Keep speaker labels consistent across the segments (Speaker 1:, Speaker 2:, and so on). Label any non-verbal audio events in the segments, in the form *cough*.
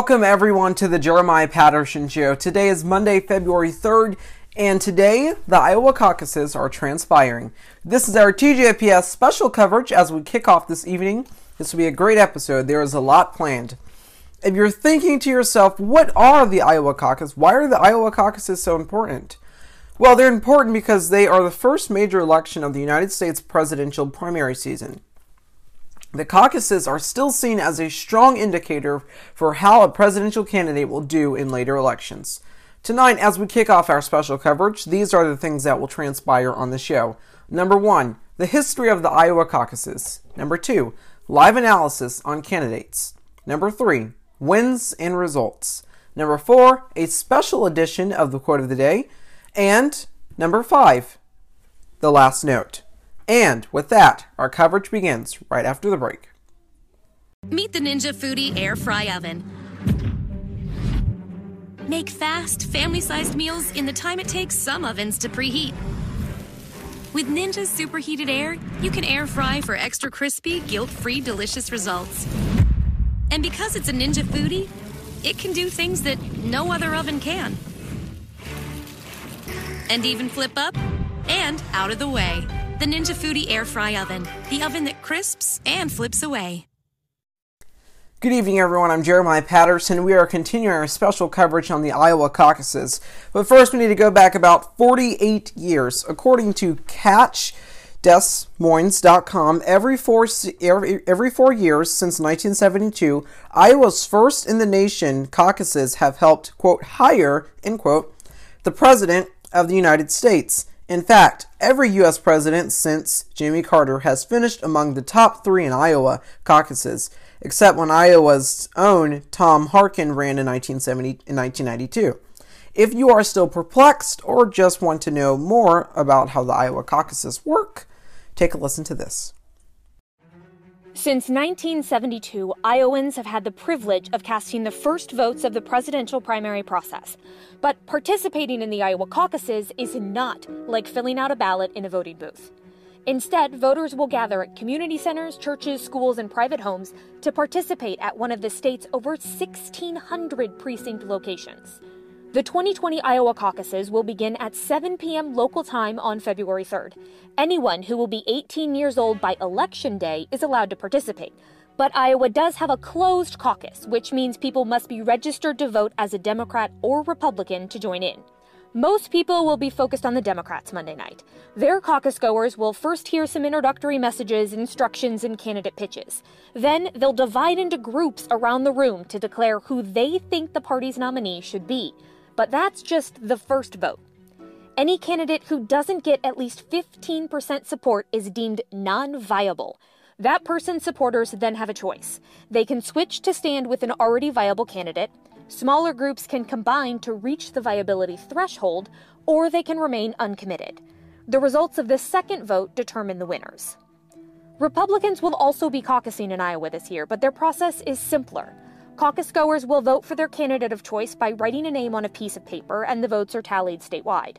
Speaker 1: Welcome everyone to the Jeremiah Patterson Show. Today is Monday, February 3rd, and today the Iowa caucuses are transpiring. This is our TJPS special coverage as we kick off this evening. This will be a great episode. There is a lot planned. If you're thinking to yourself, what are the Iowa caucus? Why are the Iowa caucuses so important? Well, they're important because they are the first major election of the United States presidential primary season. The caucuses are still seen as a strong indicator for how a presidential candidate will do in later elections. Tonight, as we kick off our special coverage, these are the things that will transpire on the show. Number one, the history of the Iowa caucuses. Number two, live analysis on candidates. Number three, wins and results. Number four, a special edition of the quote of the day. And number five, the last note. And with that, our coverage begins right after the break.
Speaker 2: Meet the Ninja Foodi Air Fry Oven. Make fast, family sized meals in the time it takes some ovens to preheat. With Ninja's superheated air, you can air fry for extra crispy, guilt free, delicious results. And because it's a Ninja Foodi, it can do things that no other oven can. And even flip up and out of the way. The Ninja Foodi Air Fry Oven, the oven that crisps and flips away.
Speaker 1: Good evening, everyone. I'm Jeremiah Patterson. We are continuing our special coverage on the Iowa caucuses. But first, we need to go back about 48 years. According to Catch, DesMoines.com, every four, every four years since 1972, Iowa's first in the nation caucuses have helped, quote, hire, end quote, the President of the United States. In fact, every U.S. president since Jimmy Carter has finished among the top three in Iowa caucuses, except when Iowa's own Tom Harkin ran in 1970 in 1992. If you are still perplexed or just want to know more about how the Iowa caucuses work, take a listen to this.
Speaker 3: Since 1972, Iowans have had the privilege of casting the first votes of the presidential primary process. But participating in the Iowa caucuses is not like filling out a ballot in a voting booth. Instead, voters will gather at community centers, churches, schools, and private homes to participate at one of the state's over 1,600 precinct locations. The 2020 Iowa caucuses will begin at 7 p.m. local time on February 3rd. Anyone who will be 18 years old by election day is allowed to participate. But Iowa does have a closed caucus, which means people must be registered to vote as a Democrat or Republican to join in. Most people will be focused on the Democrats Monday night. Their caucus goers will first hear some introductory messages, instructions, and candidate pitches. Then they'll divide into groups around the room to declare who they think the party's nominee should be. But that's just the first vote. Any candidate who doesn't get at least 15% support is deemed non viable. That person's supporters then have a choice. They can switch to stand with an already viable candidate, smaller groups can combine to reach the viability threshold, or they can remain uncommitted. The results of this second vote determine the winners. Republicans will also be caucusing in Iowa this year, but their process is simpler. Caucus goers will vote for their candidate of choice by writing a name on a piece of paper, and the votes are tallied statewide.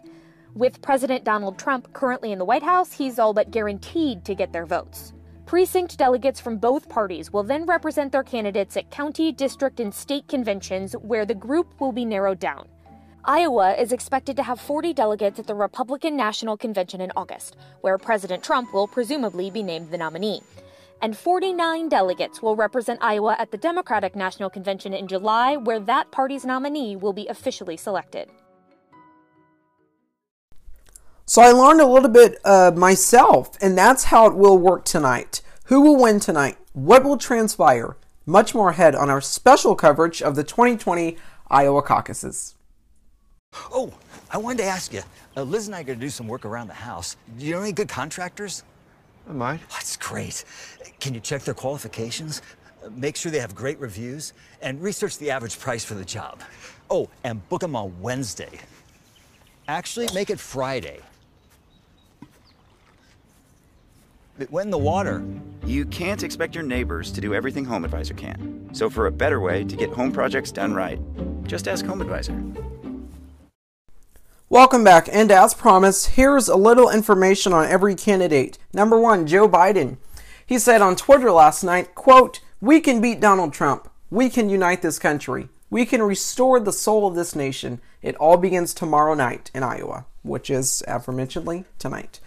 Speaker 3: With President Donald Trump currently in the White House, he's all but guaranteed to get their votes. Precinct delegates from both parties will then represent their candidates at county, district, and state conventions where the group will be narrowed down. Iowa is expected to have 40 delegates at the Republican National Convention in August, where President Trump will presumably be named the nominee and 49 delegates will represent Iowa at the Democratic National Convention in July, where that party's nominee will be officially selected.
Speaker 1: So I learned a little bit uh, myself, and that's how it will work tonight. Who will win tonight? What will transpire? Much more ahead on our special coverage of the 2020 Iowa caucuses.
Speaker 4: Oh, I wanted to ask you. Uh, Liz and I are going to do some work around the house. Do you know any good contractors?
Speaker 5: I might.
Speaker 4: That's great. Can you check their qualifications? Make sure they have great reviews and research the average price for the job. Oh, and book them on Wednesday. Actually, make it Friday. But when the water.
Speaker 5: You can't expect your neighbors to do everything Home Advisor can. So, for a better way to get home projects done right, just ask Home Advisor.
Speaker 1: Welcome back, and as promised, here's a little information on every candidate. Number one, Joe Biden. He said on Twitter last night, quote, We can beat Donald Trump. We can unite this country. We can restore the soul of this nation. It all begins tomorrow night in Iowa, which is aforementionedly tonight.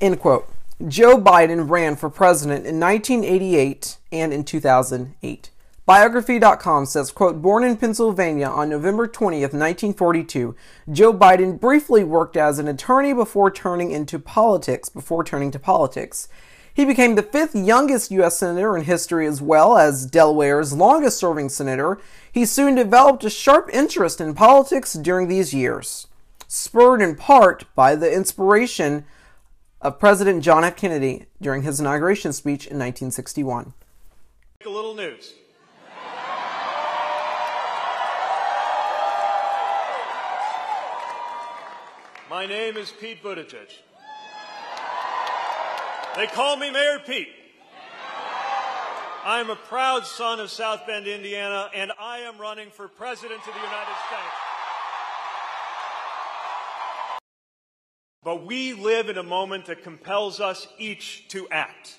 Speaker 1: End quote. Joe Biden ran for president in 1988 and in 2008. Biography.com says, quote, born in Pennsylvania on November 20th, 1942, Joe Biden briefly worked as an attorney before turning into politics, before turning to politics. He became the fifth youngest U.S. Senator in history as well as Delaware's longest serving senator. He soon developed a sharp interest in politics during these years, spurred in part by the inspiration of President John F. Kennedy during his inauguration speech in 1961.
Speaker 6: A little news. My name is Pete Buttigieg. They call me Mayor Pete. I am a proud son of South Bend, Indiana, and I am running for President of the United States. But we live in a moment that compels us each to act.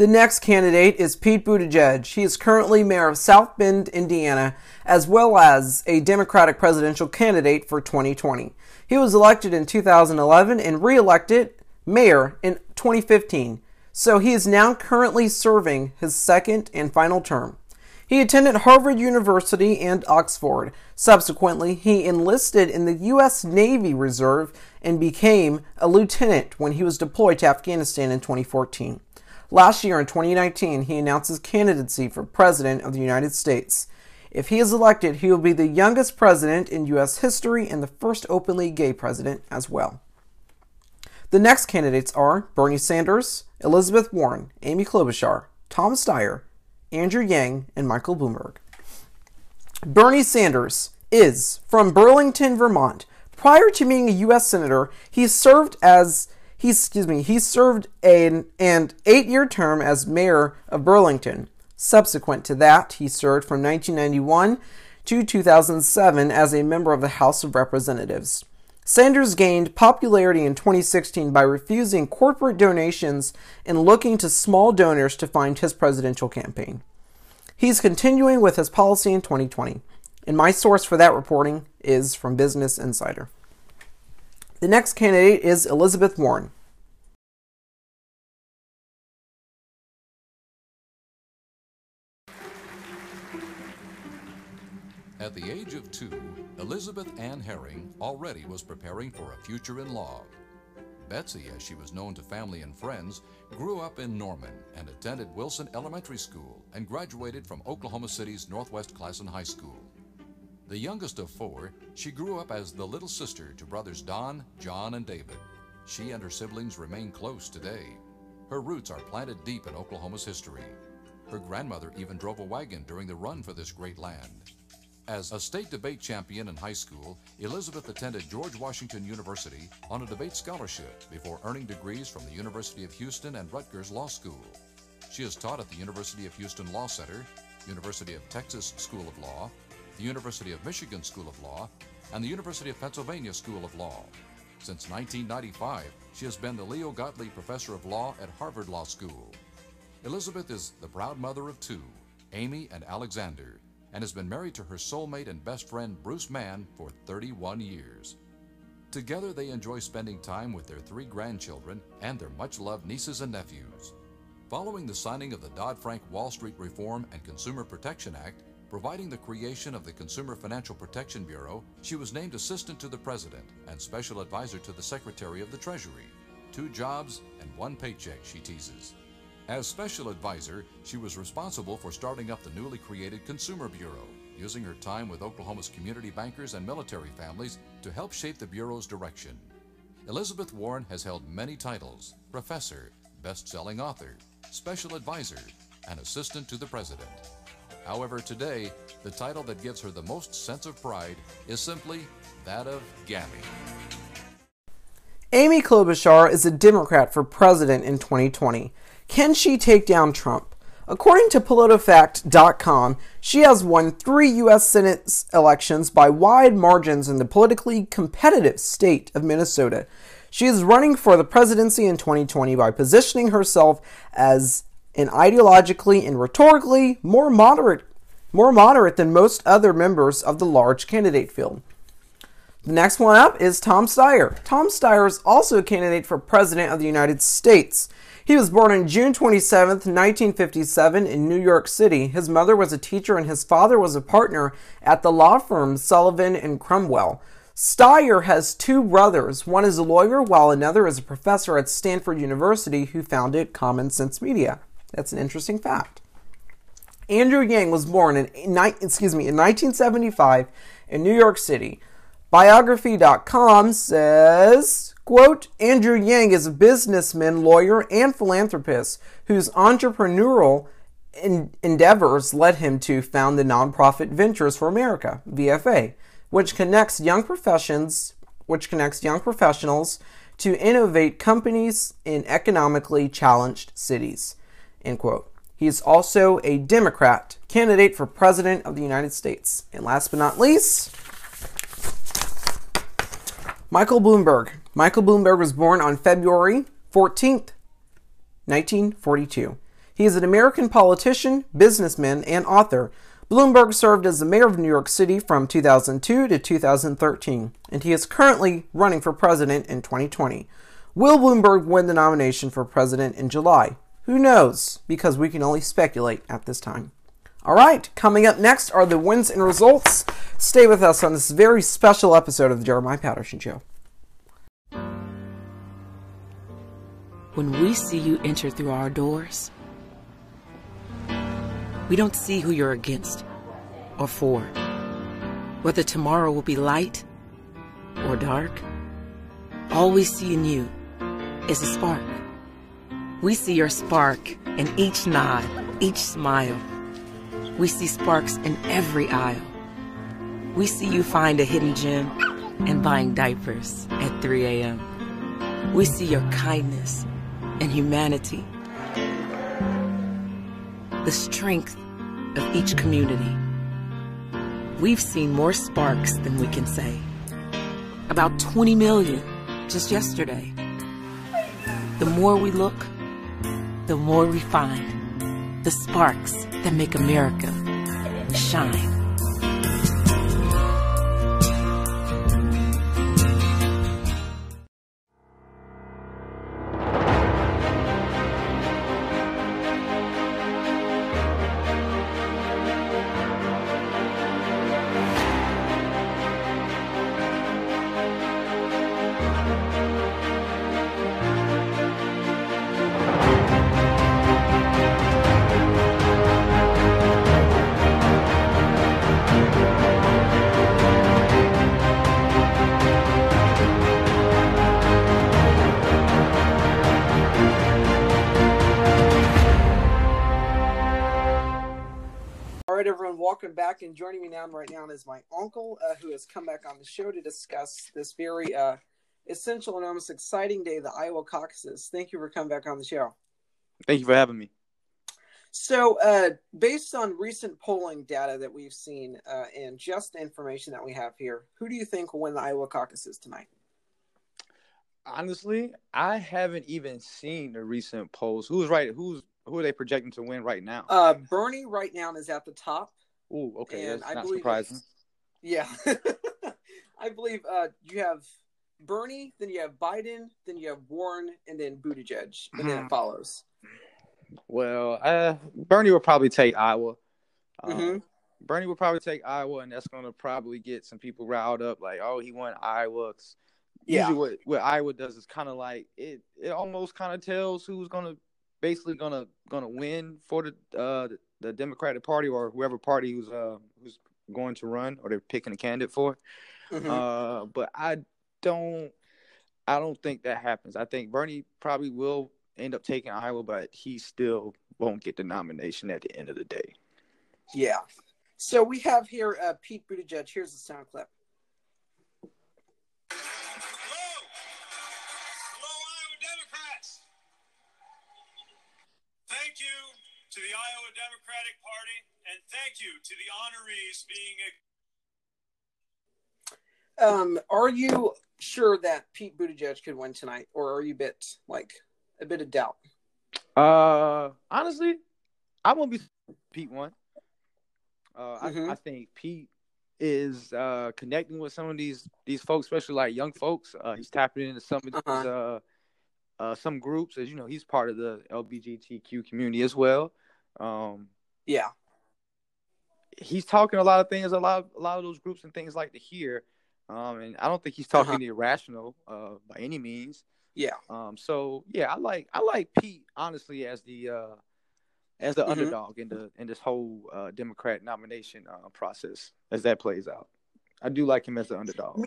Speaker 1: The next candidate is Pete Buttigieg. He is currently mayor of South Bend, Indiana, as well as a Democratic presidential candidate for 2020. He was elected in 2011 and re-elected mayor in 2015, so he is now currently serving his second and final term. He attended Harvard University and Oxford. Subsequently, he enlisted in the U.S. Navy Reserve and became a lieutenant when he was deployed to Afghanistan in 2014. Last year in 2019, he announced his candidacy for President of the United States. If he is elected, he will be the youngest president in U.S. history and the first openly gay president as well. The next candidates are Bernie Sanders, Elizabeth Warren, Amy Klobuchar, Tom Steyer, Andrew Yang, and Michael Bloomberg. Bernie Sanders is from Burlington, Vermont. Prior to being a U.S. Senator, he served as he excuse me he served an, an eight-year term as mayor of Burlington. Subsequent to that, he served from 1991 to 2007 as a member of the House of Representatives. Sanders gained popularity in 2016 by refusing corporate donations and looking to small donors to fund his presidential campaign. He's continuing with his policy in 2020, and my source for that reporting is from Business Insider. The next candidate is Elizabeth Warren.
Speaker 7: At the age of two, Elizabeth Ann Herring already was preparing for a future in law. Betsy, as she was known to family and friends, grew up in Norman and attended Wilson Elementary School and graduated from Oklahoma City's Northwest Classen High School. The youngest of four, she grew up as the little sister to brothers Don, John, and David. She and her siblings remain close today. Her roots are planted deep in Oklahoma's history. Her grandmother even drove a wagon during the run for this great land. As a state debate champion in high school, Elizabeth attended George Washington University on a debate scholarship before earning degrees from the University of Houston and Rutgers Law School. She has taught at the University of Houston Law Center, University of Texas School of Law, the University of Michigan School of Law, and the University of Pennsylvania School of Law. Since 1995, she has been the Leo Gottlieb Professor of Law at Harvard Law School. Elizabeth is the proud mother of two, Amy and Alexander, and has been married to her soulmate and best friend Bruce Mann for 31 years. Together, they enjoy spending time with their three grandchildren and their much loved nieces and nephews. Following the signing of the Dodd Frank Wall Street Reform and Consumer Protection Act, providing the creation of the Consumer Financial Protection Bureau, she was named Assistant to the President and Special Advisor to the Secretary of the Treasury. Two jobs and one paycheck, she teases. As special advisor, she was responsible for starting up the newly created Consumer Bureau, using her time with Oklahoma's community bankers and military families to help shape the Bureau's direction. Elizabeth Warren has held many titles professor, best selling author, special advisor, and assistant to the president. However, today, the title that gives her the most sense of pride is simply that of Gammy.
Speaker 1: Amy Klobuchar is a Democrat for president in 2020. Can she take down Trump? According to PolitiFact.com, she has won three U.S. Senate elections by wide margins in the politically competitive state of Minnesota. She is running for the presidency in 2020 by positioning herself as and ideologically and rhetorically more moderate, more moderate than most other members of the large candidate field. The next one up is Tom Steyer. Tom Steyer is also a candidate for President of the United States. He was born on June 27, 1957, in New York City. His mother was a teacher and his father was a partner at the law firm Sullivan and Cromwell. Steyer has two brothers. One is a lawyer, while another is a professor at Stanford University who founded Common Sense Media. That's an interesting fact. Andrew Yang was born in, excuse me, in 1975 in New York City. Biography.com says, quote, Andrew Yang is a businessman, lawyer, and philanthropist whose entrepreneurial endeavors led him to found the nonprofit Ventures for America, VFA, which connects young professions, which connects young professionals to innovate companies in economically challenged cities. End quote. He is also a Democrat candidate for President of the United States. And last but not least, Michael Bloomberg. Michael Bloomberg was born on February 14th, 1942. He is an American politician, businessman, and author. Bloomberg served as the mayor of New York City from 2002 to 2013, and he is currently running for president in 2020. Will Bloomberg win the nomination for president in July? Who knows, because we can only speculate at this time. All right, coming up next are the wins and results. Stay with us on this very special episode of the Jeremiah Patterson Show.
Speaker 8: When we see you enter through our doors, we don't see who you're against or for. Whether tomorrow will be light or dark, all we see in you is a spark. We see your spark in each nod, each smile we see sparks in every aisle. We see you find a hidden gem and buying diapers at 3 a.m. We see your kindness and humanity, the strength of each community. We've seen more sparks than we can say. About 20 million just yesterday. The more we look, the more we find the sparks that make America shine.
Speaker 1: And joining me now right now is my uncle, uh, who has come back on the show to discuss this very uh, essential and almost exciting day, the Iowa caucuses. Thank you for coming back on the show.
Speaker 9: Thank you for having me.
Speaker 1: So, uh, based on recent polling data that we've seen uh, and just the information that we have here, who do you think will win the Iowa caucuses tonight?
Speaker 9: Honestly, I haven't even seen the recent polls. Who's right? Who's who are they projecting to win right now?
Speaker 1: Uh, Bernie right now is at the top.
Speaker 9: Oh, okay. And That's I not surprising.
Speaker 1: Yeah. *laughs* I believe uh, you have Bernie, then you have Biden, then you have Warren, and then Buttigieg, and then it hmm. follows.
Speaker 9: Well, uh, Bernie will probably take Iowa. Um, mm-hmm. Bernie will probably take Iowa, and that's going to probably get some people riled up. Like, oh, he won Iowa. Yeah. Usually, what, what Iowa does is kind of like it. It almost kind of tells who's going to basically going to going to win for the uh, the Democratic Party or whoever party who's uh who's going to run or they're picking a candidate for. Mm-hmm. Uh, but I don't I don't think that happens. I think Bernie probably will end up taking Iowa, but he still won't get the nomination at the end of the day.
Speaker 1: Yeah. So we have here uh, Pete Buttigieg. Here's the sound clip.
Speaker 6: To the Iowa Democratic Party, and thank you to the honorees being.
Speaker 1: Um, are you sure that Pete Buttigieg could win tonight, or are you a bit like a bit of doubt?
Speaker 9: Uh, honestly, I won't be Pete one. Uh, mm-hmm. I, I, think Pete is uh, connecting with some of these these folks, especially like young folks. Uh, he's tapping into some of uh-huh. these, uh, uh, some groups, as you know, he's part of the LGBTQ community as well. Um,
Speaker 1: yeah,
Speaker 9: he's talking a lot of things. A lot, of, a lot of those groups and things like to hear. Um, and I don't think he's talking uh-huh. irrational uh, by any means.
Speaker 1: Yeah.
Speaker 9: Um. So yeah, I like I like Pete honestly as the uh, as the mm-hmm. underdog in the in this whole uh, Democrat nomination uh, process as that plays out. I do like him as the underdog.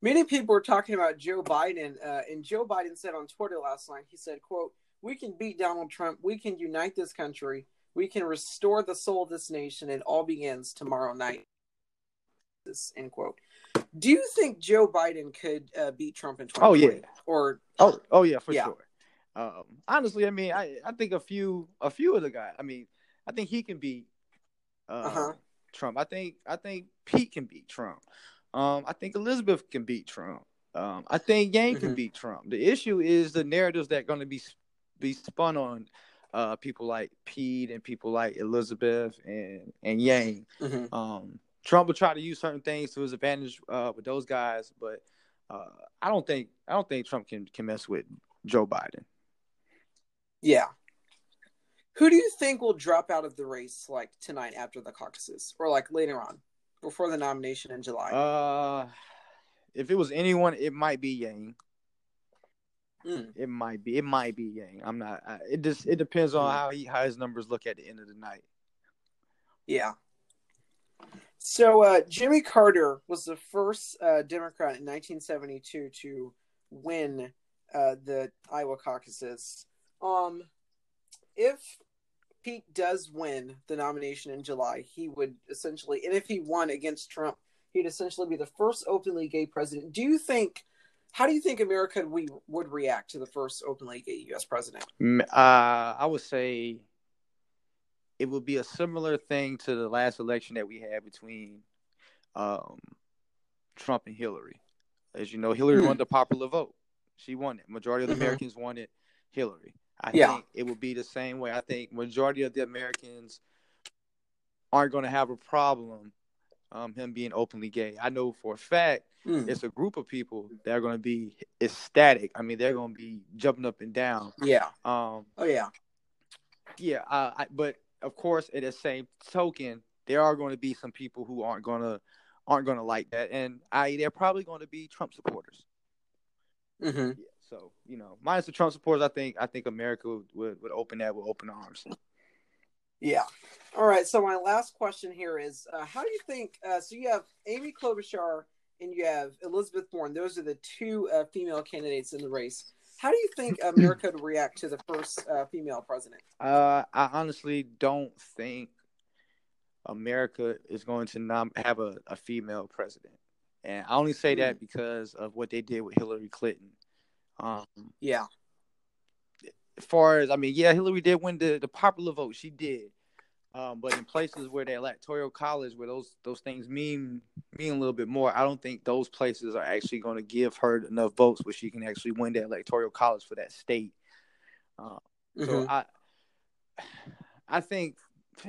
Speaker 1: Many people were talking about Joe Biden, uh, and Joe Biden said on Twitter last night, he said, "quote We can beat Donald Trump. We can unite this country. We can restore the soul of this nation. It all begins tomorrow night." This end quote. Do you think Joe Biden could uh, beat Trump in 2020? Oh yeah. Or
Speaker 9: oh oh yeah for yeah. sure. Um, honestly, I mean, I, I think a few a few of the guys. I mean, I think he can beat uh, uh-huh. Trump. I think I think Pete can beat Trump. Um, I think Elizabeth can beat Trump. Um, I think Yang mm-hmm. can beat Trump. The issue is the narratives that are going to be be spun on uh, people like Pete and people like Elizabeth and and Yang. Mm-hmm. Um, Trump will try to use certain things to his advantage uh, with those guys, but uh, I don't think I don't think Trump can can mess with Joe Biden.
Speaker 1: Yeah. Who do you think will drop out of the race like tonight after the caucuses or like later on before the nomination in July?
Speaker 9: Uh if it was anyone, it might be Yang. Mm. It might be. It might be Yang. I'm not. I, it just. It depends on mm. how he how his numbers look at the end of the night.
Speaker 1: Yeah. So uh, Jimmy Carter was the first uh, Democrat in 1972 to win uh, the Iowa caucuses. Um, if Pete does win the nomination in July, he would essentially, and if he won against Trump, he'd essentially be the first openly gay president. Do you think? How do you think America we would react to the first openly gay U.S. president?
Speaker 9: Uh, I would say it would be a similar thing to the last election that we had between um, Trump and Hillary. As you know, Hillary won the popular vote. She won it. Majority of the mm-hmm. Americans wanted Hillary. I yeah. think it would be the same way. I think majority of the Americans aren't going to have a problem um, him being openly gay. I know for a fact mm. it's a group of people that are going to be ecstatic. I mean, they're going to be jumping up and down.
Speaker 1: Yeah.
Speaker 9: Um.
Speaker 1: Oh yeah.
Speaker 9: Yeah. Uh, I, but of course, at the same token, there are going to be some people who aren't going to aren't going to like that, and I they're probably going to be Trump supporters.
Speaker 1: Mm-hmm.
Speaker 9: Yeah. So you know, minus the Trump supporters, I think I think America would, would, would open that with open arms.
Speaker 1: Yeah. All right. So my last question here is, uh, how do you think? Uh, so you have Amy Klobuchar and you have Elizabeth Warren. Those are the two uh, female candidates in the race. How do you think *clears throat* America would react to the first uh, female president?
Speaker 9: Uh, I honestly don't think America is going to not have a, a female president, and I only say that mm. because of what they did with Hillary Clinton. Um,
Speaker 1: yeah.
Speaker 9: Far as I mean, yeah, Hillary did win the, the popular vote. She did. Um, but in places where the electoral college, where those those things mean mean a little bit more, I don't think those places are actually going to give her enough votes where she can actually win the electoral college for that state. Uh, mm-hmm. So I, I think,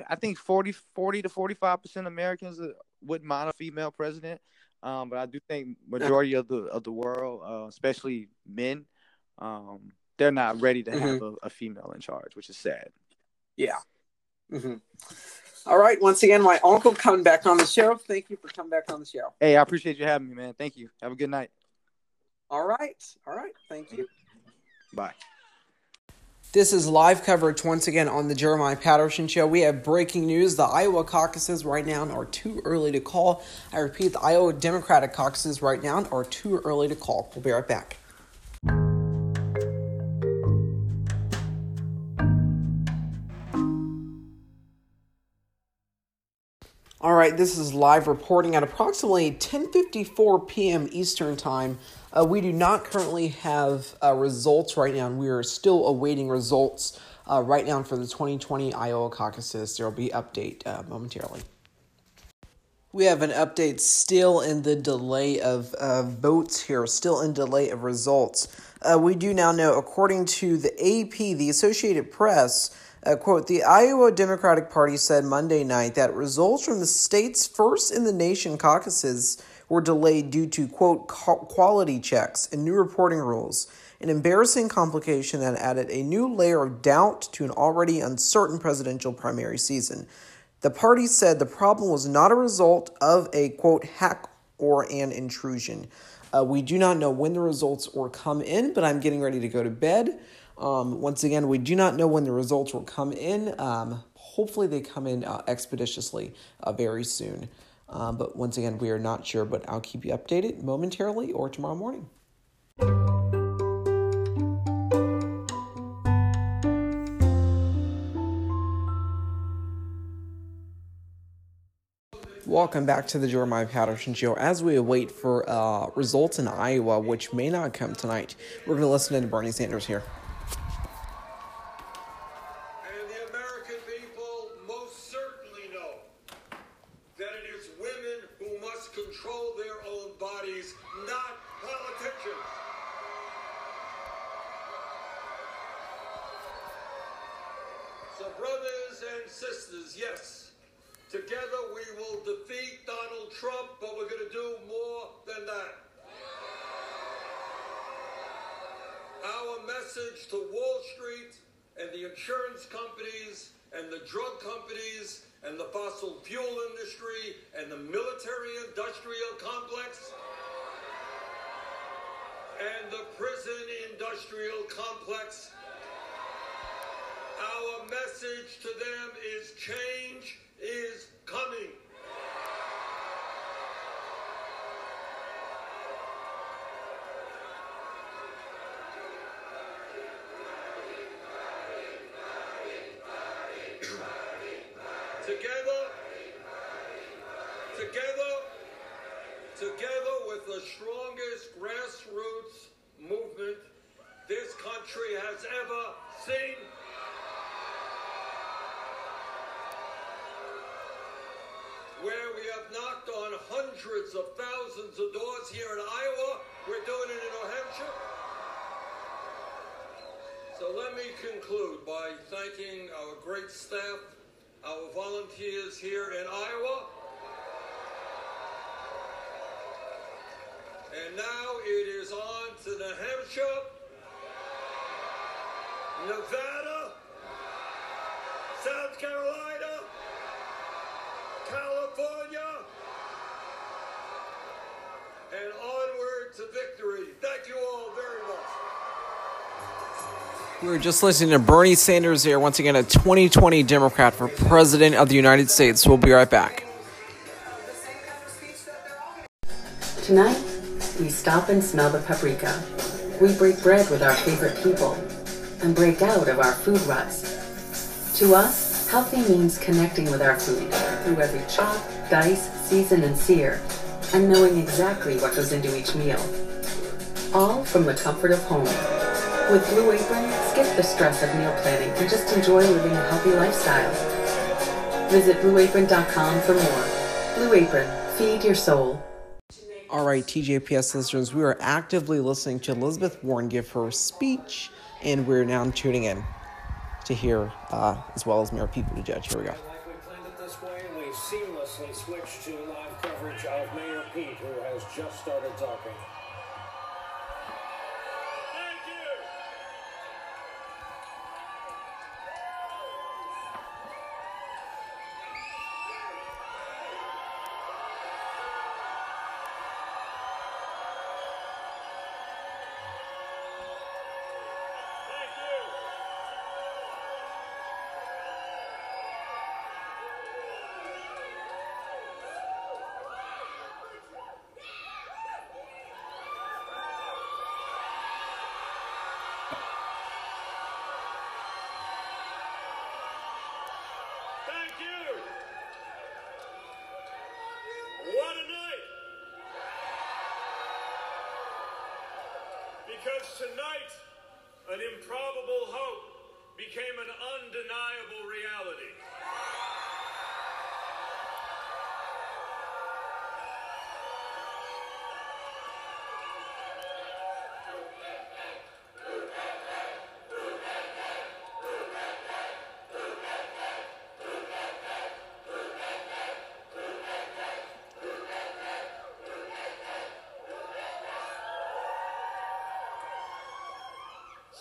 Speaker 9: I think 40, 40 to forty five percent Americans wouldn't mind a female president. Um, but I do think majority of the of the world, uh, especially men, um, they're not ready to have mm-hmm. a, a, female in charge, which is sad.
Speaker 1: Yeah. Mm-hmm. All right. Once again, my uncle coming back on the show. Thank you for coming back on the show.
Speaker 9: Hey, I appreciate you having me, man. Thank you. Have a good night.
Speaker 1: All right. All right. Thank you.
Speaker 9: Bye.
Speaker 1: This is live coverage once again on the Jeremiah Patterson Show. We have breaking news. The Iowa caucuses right now are too early to call. I repeat, the Iowa Democratic caucuses right now are too early to call. We'll be right back. All right, this is live reporting at approximately 10:54 p.m. Eastern Time. Uh, we do not currently have uh, results right now, and we are still awaiting results uh, right now for the 2020 Iowa caucuses. There will be update uh, momentarily. We have an update still in the delay of votes here, still in delay of results. Uh, we do now know, according to the AP, the Associated Press, uh, quote, the Iowa Democratic Party said Monday night that results from the state's first in the nation caucuses were delayed due to, quote, quality checks and new reporting rules, an embarrassing complication that added a new layer of doubt to an already uncertain presidential primary season. The party said the problem was not a result of a quote hack or an intrusion. Uh, we do not know when the results will come in, but I'm getting ready to go to bed. Um, once again, we do not know when the results will come in. Um, hopefully, they come in uh, expeditiously uh, very soon. Um, but once again, we are not sure, but I'll keep you updated momentarily or tomorrow morning. Welcome back to the Jeremiah Patterson Show. As we await for uh, results in Iowa, which may not come tonight, we're going to listen to Bernie Sanders here.
Speaker 10: Message to Wall Street and the insurance companies and the drug companies and the fossil fuel industry and the military industrial complex and the prison industrial complex. Our message to them is change is coming. together, together, together with the strongest grassroots movement this country has ever seen. where we have knocked on hundreds of of doors here in Iowa. We're doing it in New Hampshire. So let me conclude by thanking our great staff, our volunteers here in Iowa. And now it is on to New Hampshire, Nevada, South Carolina, California, and onward to victory. Thank you all very much.
Speaker 1: We were just listening to Bernie Sanders here, once again, a 2020 Democrat for President of the United States. We'll be right back.
Speaker 11: Tonight, we stop and smell the paprika. We break bread with our favorite people and break out of our food ruts. To us, Healthy means connecting with our food through every chop, dice, season, and sear, and knowing exactly what goes into each meal. All from the comfort of home. With Blue Apron, skip the stress of meal planning and just enjoy living a healthy lifestyle. Visit blueapron.com for more. Blue Apron, feed your soul.
Speaker 1: All right, TJPS listeners, we are actively listening to Elizabeth Warren give her speech, and we're now tuning in to hear, uh, as well as mere people to judge. Here we go.
Speaker 12: Like we planned it this way, and we seamlessly switch to just started talking.
Speaker 6: Because tonight, an improbable hope became an undeniable reality.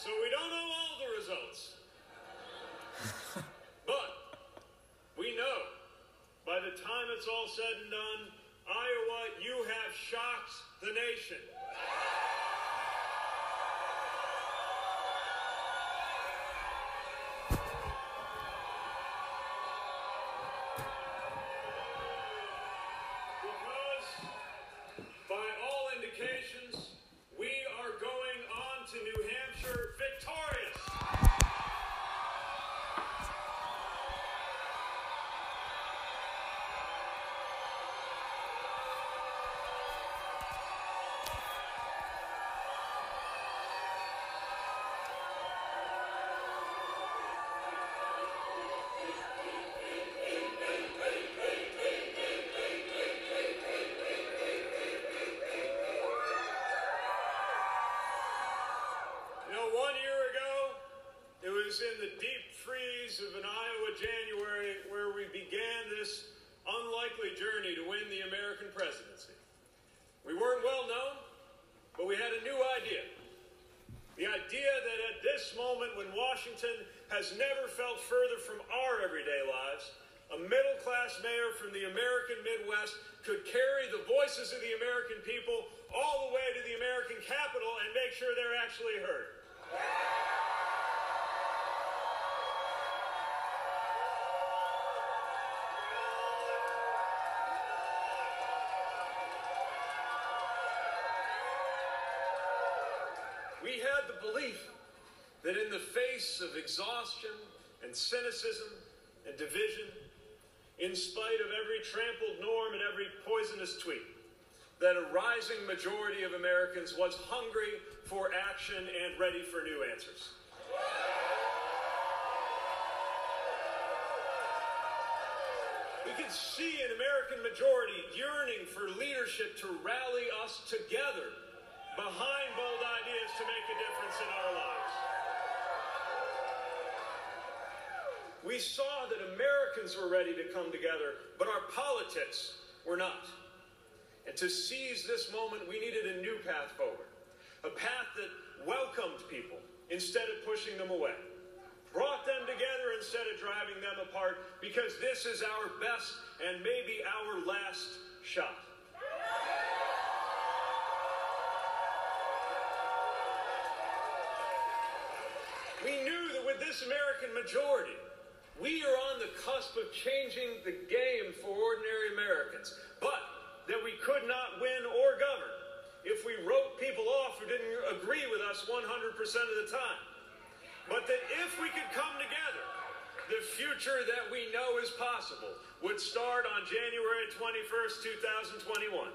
Speaker 6: So we don't know all the results. but we know by the time it's all said and done, Iowa, you have shocked the nation. Was in the deep freeze of an Iowa January where we began this unlikely journey to win the American presidency. We weren't well known, but we had a new idea. The idea that at this moment when Washington has never felt further from our everyday lives, a middle class mayor from the American Midwest could carry the voices of the American people all the way to the American capital and make sure they're actually heard. We had the belief that in the face of exhaustion and cynicism and division, in spite of every trampled norm and every poisonous tweet, that a rising majority of Americans was hungry for action and ready for new answers. We could see an American majority yearning for leadership to rally us together behind bold ideas to make a difference in our lives. We saw that Americans were ready to come together, but our politics were not. And to seize this moment, we needed a new path forward, a path that welcomed people instead of pushing them away, brought them together instead of driving them apart, because this is our best and maybe our last shot. We knew that with this American majority, we are on the cusp of changing the game for ordinary Americans, but that we could not win or govern if we wrote people off who didn't agree with us 100% of the time. But that if we could come together, the future that we know is possible would start on January 21st, 2021.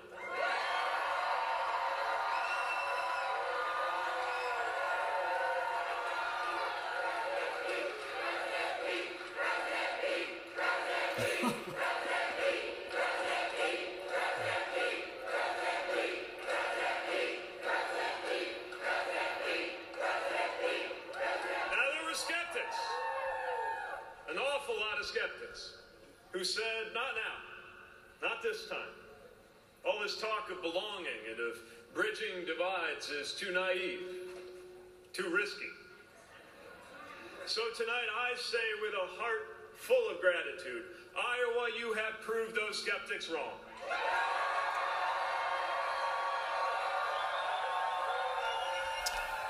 Speaker 6: Wrong.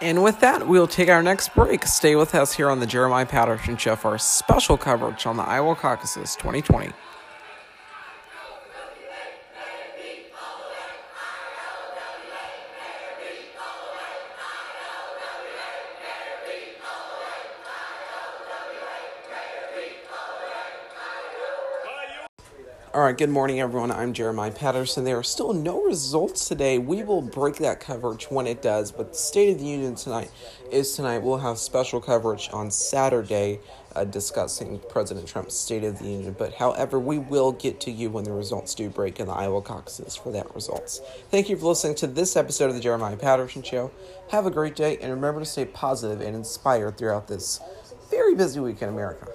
Speaker 1: And with that, we'll take our next break. Stay with us here on the Jeremiah Patterson Show for special coverage on the Iowa Caucuses 2020. Right, good morning, everyone. I'm Jeremiah Patterson. There are still no results today. We will break that coverage when it does, but the State of the Union tonight is tonight. We'll have special coverage on Saturday uh, discussing President Trump's State of the Union. But however, we will get to you when the results do break in the Iowa caucuses for that results. Thank you for listening to this episode of the Jeremiah Patterson Show. Have a great day, and remember to stay positive and inspired throughout this very busy week in America.